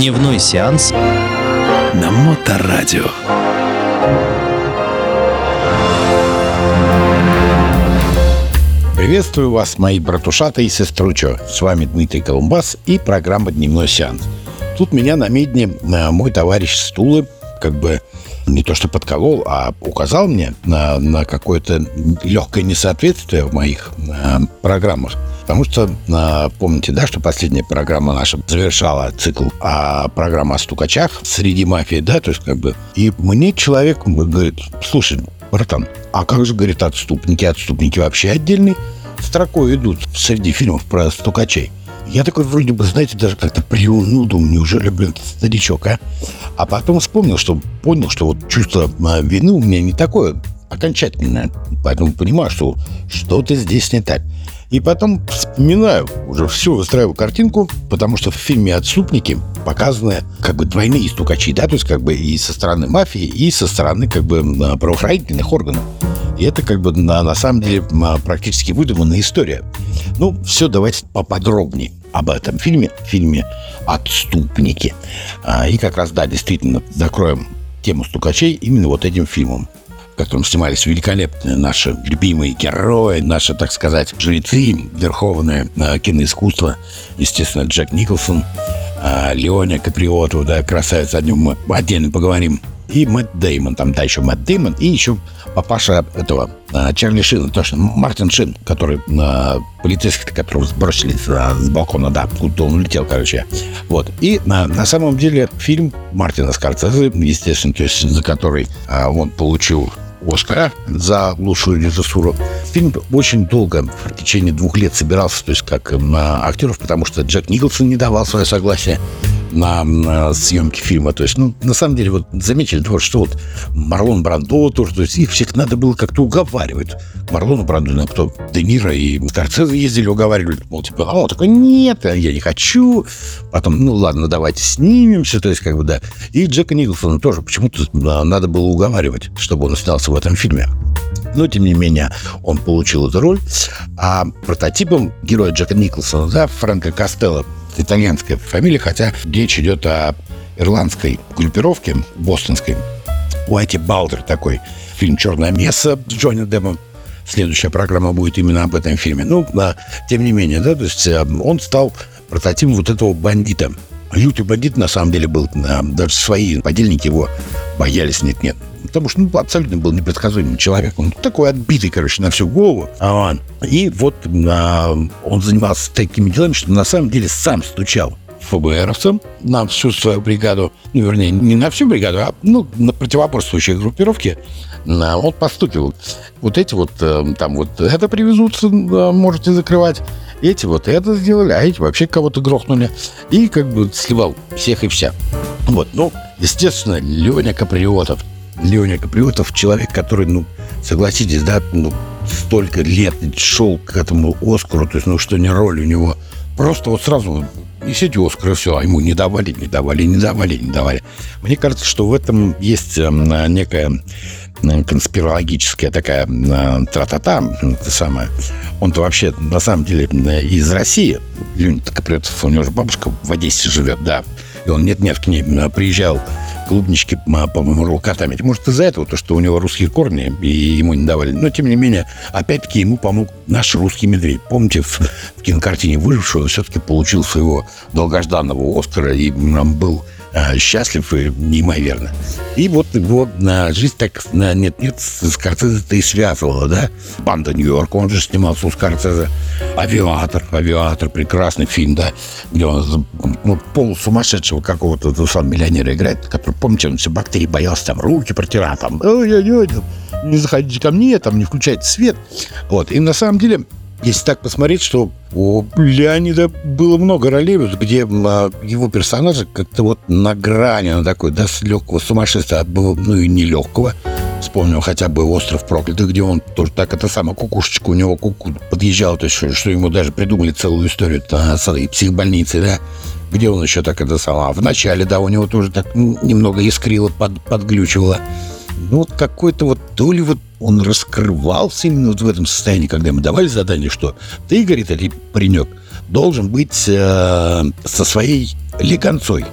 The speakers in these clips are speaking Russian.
Дневной сеанс на Моторадио. Приветствую вас, мои братушата и сестручо. С вами Дмитрий Колумбас и программа «Дневной сеанс». Тут меня на медне э, мой товарищ Стулы как бы не то что подколол, а указал мне на, на какое-то легкое несоответствие в моих э, программах. Потому что, э, помните, да, что последняя программа наша завершала цикл, а программа о стукачах среди мафии, да, то есть как бы... И мне человек говорит, слушай, братан, а как же, говорит, отступники? Отступники вообще отдельной строкой идут среди фильмов про стукачей. Я такой вроде бы, знаете, даже как-то приуныл, думаю, неужели, блин, старичок, а? А потом вспомнил, что понял, что вот чувство а, вины у меня не такое окончательное. Поэтому понимаю, что что-то здесь не так. И потом вспоминаю, уже все выстраиваю картинку, потому что в фильме «Отступники» показаны как бы двойные стукачи, да, то есть как бы и со стороны мафии, и со стороны как бы правоохранительных органов. И это как бы на, на самом деле практически выдуманная история. Ну, все давайте поподробнее об этом фильме, фильме «Отступники». А, и как раз, да, действительно, закроем тему стукачей именно вот этим фильмом в котором снимались великолепные наши любимые герои, наши, так сказать, жрецы, верховное э, киноискусство. Естественно, Джек Николсон, э, Леоня Каприоту, да, красавец, о нем мы отдельно поговорим и Мэтт Деймон. Там, да, еще Мэтт Деймон и еще папаша этого а, Чарли Шина, точно, Мартин Шин, который а, полицейский, которого сбросили с, с балкона, да, куда он улетел, короче. Вот. И на, на самом деле фильм Мартина Скорцезе, естественно, то есть за который а, он получил Оскара за лучшую режиссуру. Фильм очень долго, в течение двух лет собирался, то есть как на актеров, потому что Джек Николсон не давал свое согласие на, на съемки фильма. То есть, ну, на самом деле, вот заметили, вот, что вот Марлон Брандо тоже, то есть их всех надо было как-то уговаривать. Марлону Брандо, ну, кто Де Ниро и Скорцезе ездили, уговаривали, мол, типа, а он такой, нет, я не хочу. Потом, ну, ладно, давайте снимемся, то есть, как бы, да. И Джека Николсона тоже почему-то надо было уговаривать, чтобы он снялся в этом фильме. Но, тем не менее, он получил эту роль. А прототипом героя Джека Николсона, да, Фрэнка Костелло, итальянская фамилия, хотя речь идет о ирландской группировке, бостонской. Уайти Балдер такой. Фильм «Черная месса» с Джонни Деппом. Следующая программа будет именно об этом фильме. Ну, а, тем не менее, да, то есть э, он стал прототипом вот этого бандита. Лютый бандит на самом деле был, даже свои подельники его боялись, нет-нет. Потому что ну, абсолютно был непредсказуемый человек. Он такой отбитый, короче, на всю голову. А И вот а, он занимался такими делами, что на самом деле сам стучал ФБРовцам на всю свою бригаду, ну, вернее, не на всю бригаду, а ну, на противоборствующие группировки, он постукивал. Вот эти вот, э, там вот это привезут, можете закрывать, эти вот это сделали, а эти вообще кого-то грохнули. И как бы сливал всех и вся. Вот, ну, естественно, Леня Каприотов. Леня Каприотов человек, который, ну, согласитесь, да, ну, столько лет шел к этому Оскару, то есть, ну, что не роль у него. Просто вот сразу несите Оскар, и все, а ему не давали, не давали, не давали, не давали. Мне кажется, что в этом есть э, некая конспирологическая такая тра-та-та, это самое. Он-то вообще, на самом деле, из России. Леня Каприотов, у него же бабушка в Одессе живет, да. И он нет-нет к ней приезжал клубнички, по-моему, рукотами. Может, из-за этого, то, что у него русские корни, и ему не давали. Но, тем не менее, опять-таки, ему помог наш русский медведь. Помните, в, в кинокартине «Выжившего» все-таки получил своего долгожданного Оскара и был а, счастлив неимоверно. И вот его на жизнь так на нет-нет с Скорцезе-то и связывала, да? «Банда Нью-Йорк», он же снимался у Скорцезе. «Авиатор», «Авиатор», прекрасный фильм, да, где он ну, полусумасшедшего какого-то сам миллионера играет, который, помните, он все бактерии боялся, там, руки протирал, там, ой-ой-ой, не заходите ко мне, там, не включайте свет. Вот, и на самом деле если так посмотреть, что у Леонида было много ролей, где а, его персонажа как-то вот на грани, на такой, да, с легкого сумасшествия, ну и нелегкого. Вспомнил хотя бы «Остров проклятых», где он тоже так, это самая кукушечка у него куку подъезжала, то есть, что ему даже придумали целую историю с этой психбольницы, да, где он еще так это самое. А в начале, да, у него тоже так немного искрило, под, подглючивало ну, вот какой-то вот, то ли вот он раскрывался именно вот в этом состоянии, когда ему давали задание, что ты, говорит, или паренек, должен быть э, со своей легонцой.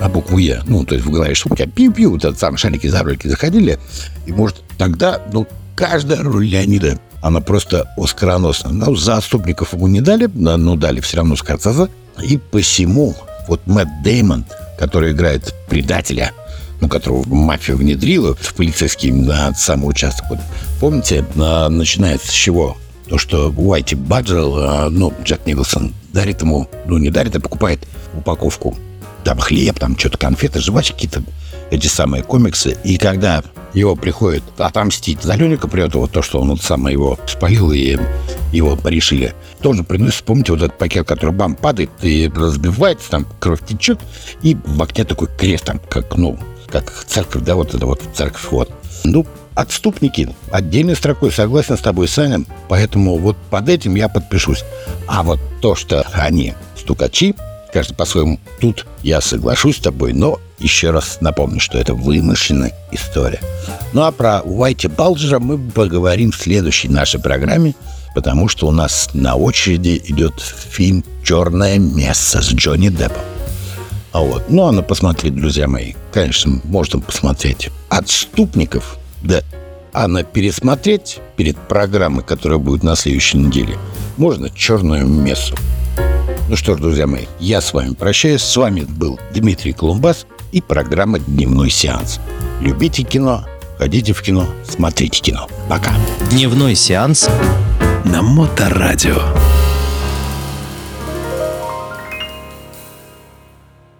на букву Е. Ну, то есть в голове шумки, пиу-пиу, вот это там шарики за ролики заходили. И, может, тогда, ну, каждая роль Леонида, она просто оскароносна. Ну, за отступников ему не дали, но дали все равно Скорцеза. И посему вот Мэтт Деймон, который играет предателя, ну, которого мафия внедрила в полицейский на самый участок. Вот, помните, начинается с чего? То, что Уайти Баджел, ну, Джек Николсон дарит ему, ну, не дарит, а покупает упаковку. Там хлеб, там что-то конфеты, жвачки какие-то, эти самые комиксы. И когда его приходит отомстить за Леника придет вот то, что он вот сам его спалил и его порешили. Тоже приносит, помните, вот этот пакет, который бам падает и разбивается, там кровь течет, и в окне такой крест, там, как, ну, как церковь, да, вот это вот церковь, вот. Ну, отступники. Отдельной строкой согласен с тобой, Саня. Поэтому вот под этим я подпишусь. А вот то, что они стукачи, каждый по-своему, тут я соглашусь с тобой, но еще раз напомню, что это вымышленная история. Ну а про Уайти Балджера мы поговорим в следующей нашей программе, потому что у нас на очереди идет фильм «Черное место» с Джонни Деппом. А вот, ну, а на посмотреть, друзья мои, конечно, можно посмотреть «Отступников», да, а на пересмотреть перед программой, которая будет на следующей неделе, можно «Черную мессу». Ну что ж, друзья мои, я с вами прощаюсь. С вами был Дмитрий Колумбас и программа «Дневной сеанс». Любите кино, ходите в кино, смотрите кино. Пока. Дневной сеанс на Моторадио.